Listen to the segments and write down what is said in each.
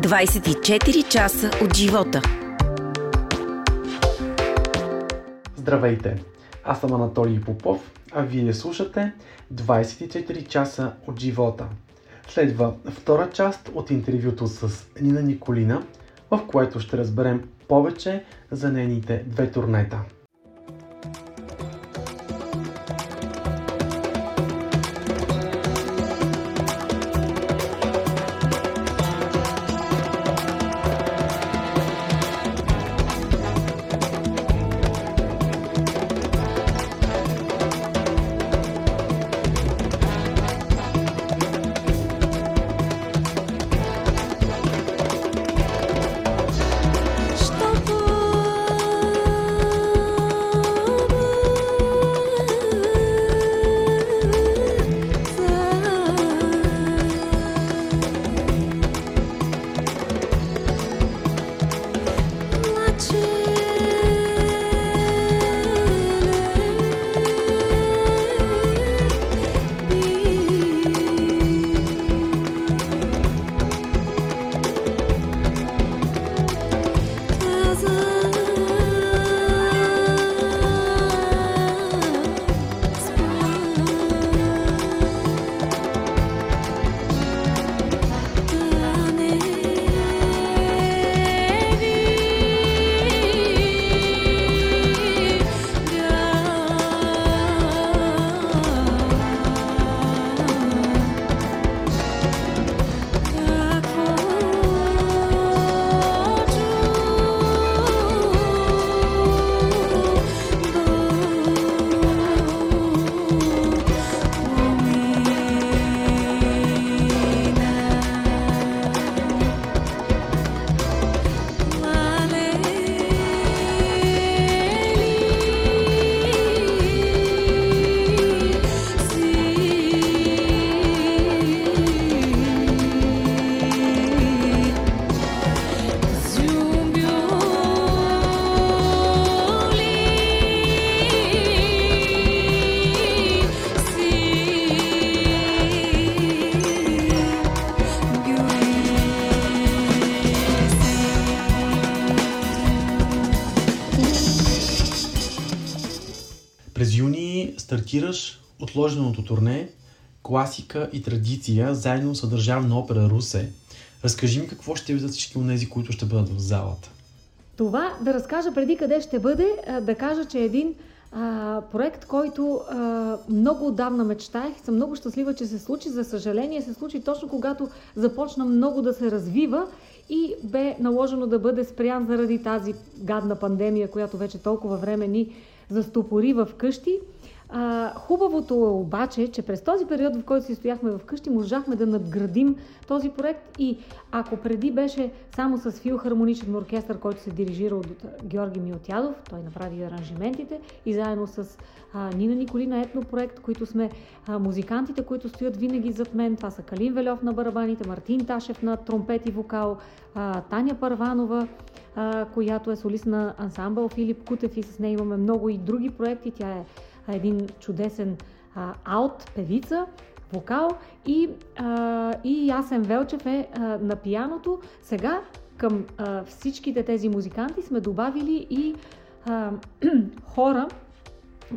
24 часа от живота. Здравейте! Аз съм Анатолий Попов, а вие слушате 24 часа от живота. Следва втора част от интервюто с Нина Николина, в което ще разберем повече за нейните две турнета – стартираш отложеното турне класика и традиция заедно с Държавна опера Русе. Разкажи ми какво ще видят всички от тези, които ще бъдат в залата. Това да разкажа преди къде ще бъде, да кажа, че е един а, проект, който а, много отдавна мечтаях. Съм много щастлива, че се случи. За съжаление се случи точно когато започна много да се развива и бе наложено да бъде спрян заради тази гадна пандемия, която вече толкова време ни застопори в къщи. А, хубавото е обаче, че през този период, в който си стояхме вкъщи, можахме да надградим този проект и ако преди беше само с филхармоничен оркестър, който се дирижира от Георги Милтядов, той направи аранжиментите и заедно с а, Нина Николина етнопроект, които сме а, музикантите, които стоят винаги зад мен. Това са Калин Велев на барабаните, Мартин Ташев на тромпет и вокал, а, Таня Парванова, а, която е солист на ансамбъл Филип Кутев и с нея имаме много и други проекти. Тя е един чудесен аут, певица, вокал и, а, и Ясен Велчев е а, на пияното. Сега към а, всичките тези музиканти сме добавили и а, хора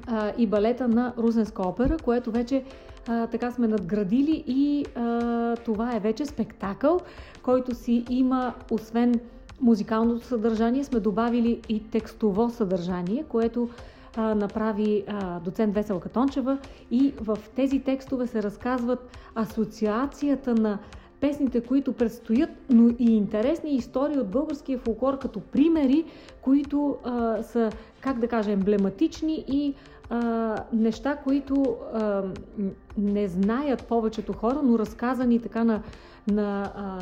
а, и балета на Рузенска опера, което вече а, така сме надградили и а, това е вече спектакъл, който си има освен музикалното съдържание, сме добавили и текстово съдържание, което а, направи а, доцент Веселка Тончева и в тези текстове се разказват асоциацията на песните, които предстоят, но и интересни истории от българския фолклор като примери, които а, са, как да кажа, емблематични и а, неща, които а, не знаят повечето хора, но разказани така на, на, а,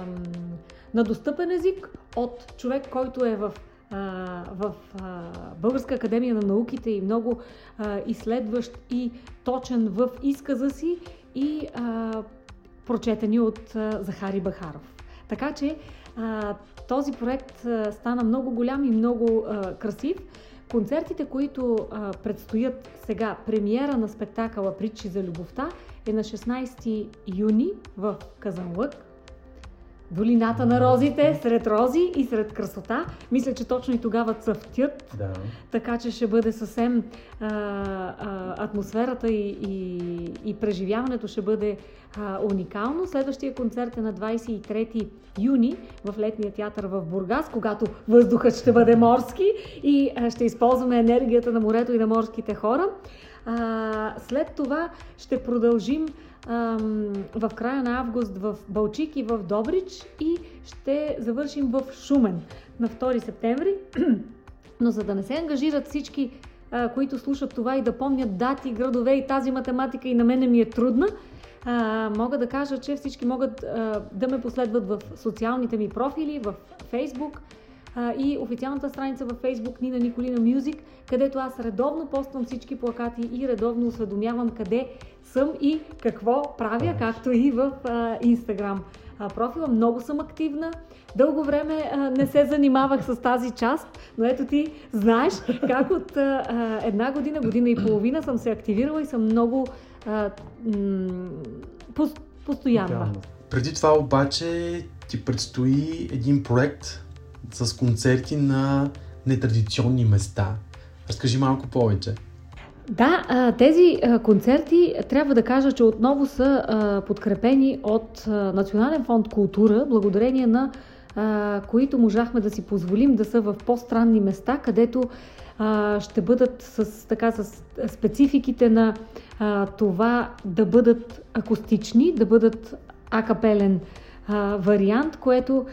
на достъпен език от човек, който е в в Българска академия на науките и много изследващ и точен в изказа си и прочетени от Захари Бахаров. Така че този проект стана много голям и много красив. Концертите, които предстоят сега, премиера на спектакъла Притчи за любовта е на 16 юни в Казанлък. Долината на розите, сред рози и сред красота. Мисля, че точно и тогава цъфтят, Да. така че ще бъде съвсем а, а, атмосферата и, и, и преживяването ще бъде а, уникално. Следващия концерт е на 23 юни в летния театър в Бургас, когато въздухът ще бъде морски и а, ще използваме енергията на морето и на морските хора. А, след това ще продължим в края на август в Балчик и в Добрич и ще завършим в Шумен на 2 септември. Но за да не се ангажират всички, които слушат това и да помнят дати, градове и тази математика и на мене ми е трудна, мога да кажа, че всички могат да ме последват в социалните ми профили, в Facebook а, и официалната страница във Facebook Нина Николина Мюзик, където аз редовно поствам всички плакати и редовно осведомявам къде съм и какво правя, както и в а, Instagram профила. Много съм активна. Дълго време а, не се занимавах с тази част, но ето ти знаеш как от а, една година, година и половина съм се активирала и съм много а, м- пос, постоянна. Преди това обаче ти предстои един проект с концерти на нетрадиционни места. Разкажи малко повече. Да, тези концерти трябва да кажа, че отново са подкрепени от Национален фонд култура, благодарение на които можахме да си позволим да са в по-странни места, където ще бъдат с, така, с спецификите на това да бъдат акустични, да бъдат акапелен вариант, което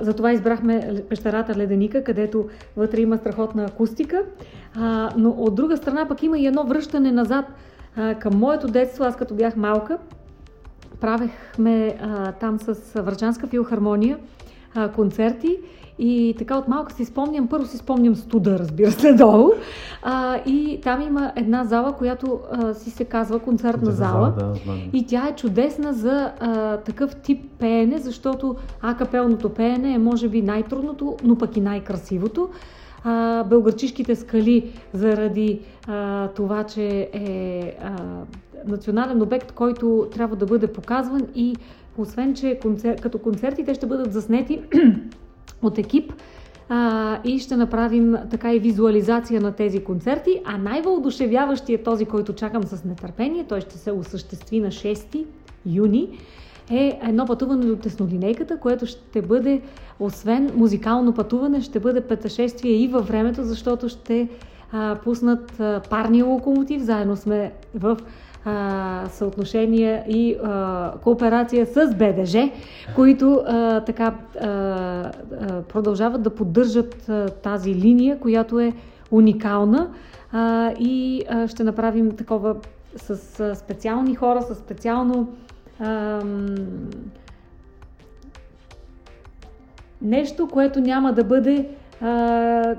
затова избрахме пещерата Леденика, където вътре има страхотна акустика. А, но от друга страна пък има и едно връщане назад а, към моето детство. Аз като бях малка, правехме а, там с Врачанска филхармония а, концерти и така от малка си спомням, първо си спомням студа, разбира се, долу. А, и там има една зала, която а, си се казва концертна зала. Да, знам. И тя е чудесна за а, такъв тип пеене, защото акапелното пеене е може би най-трудното, но пък и най-красивото. А, Белгърчишките скали заради а, това, че е а, национален обект, който трябва да бъде показван и освен, че концер... като концертите ще бъдат заснети от екип, а, и ще направим така и визуализация на тези концерти. А най-въодушевяващия е този, който чакам с нетърпение, той ще се осъществи на 6 юни, е едно пътуване до теснолинейката, което ще бъде, освен музикално пътуване, ще бъде пътешествие и във времето, защото ще а, пуснат а, парния локомотив. Заедно сме в а, съотношения и а, кооперация с БДЖ, които а, така а, а, продължават да поддържат а, тази линия, която е уникална. А, и а, ще направим такова с а, специални хора, с специално ам, нещо, което няма да бъде а,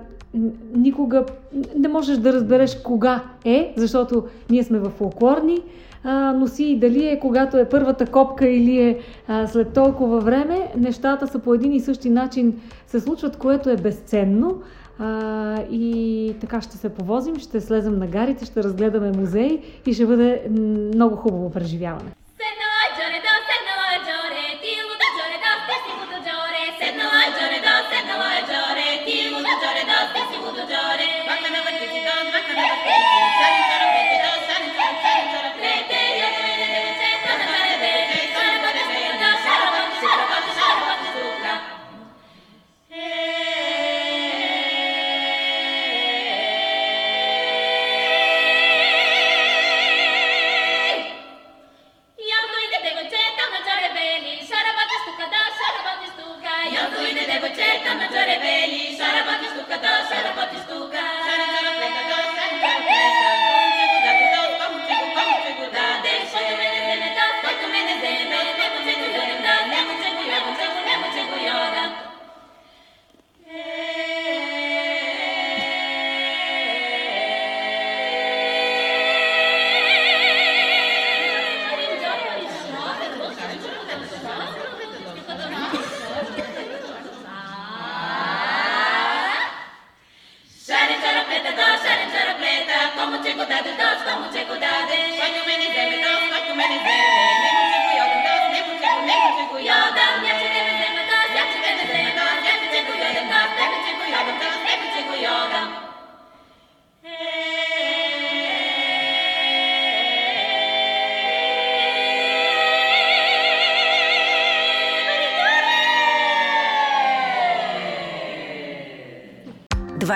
никога, не можеш да разбереш кога е, защото ние сме в фолклорни носи, дали е когато е първата копка или е след толкова време, нещата са по един и същи начин се случват, което е безценно. И така ще се повозим, ще слезем на гарите, ще разгледаме музей и ще бъде много хубаво преживяване.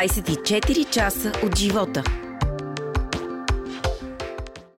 24 часа от живота.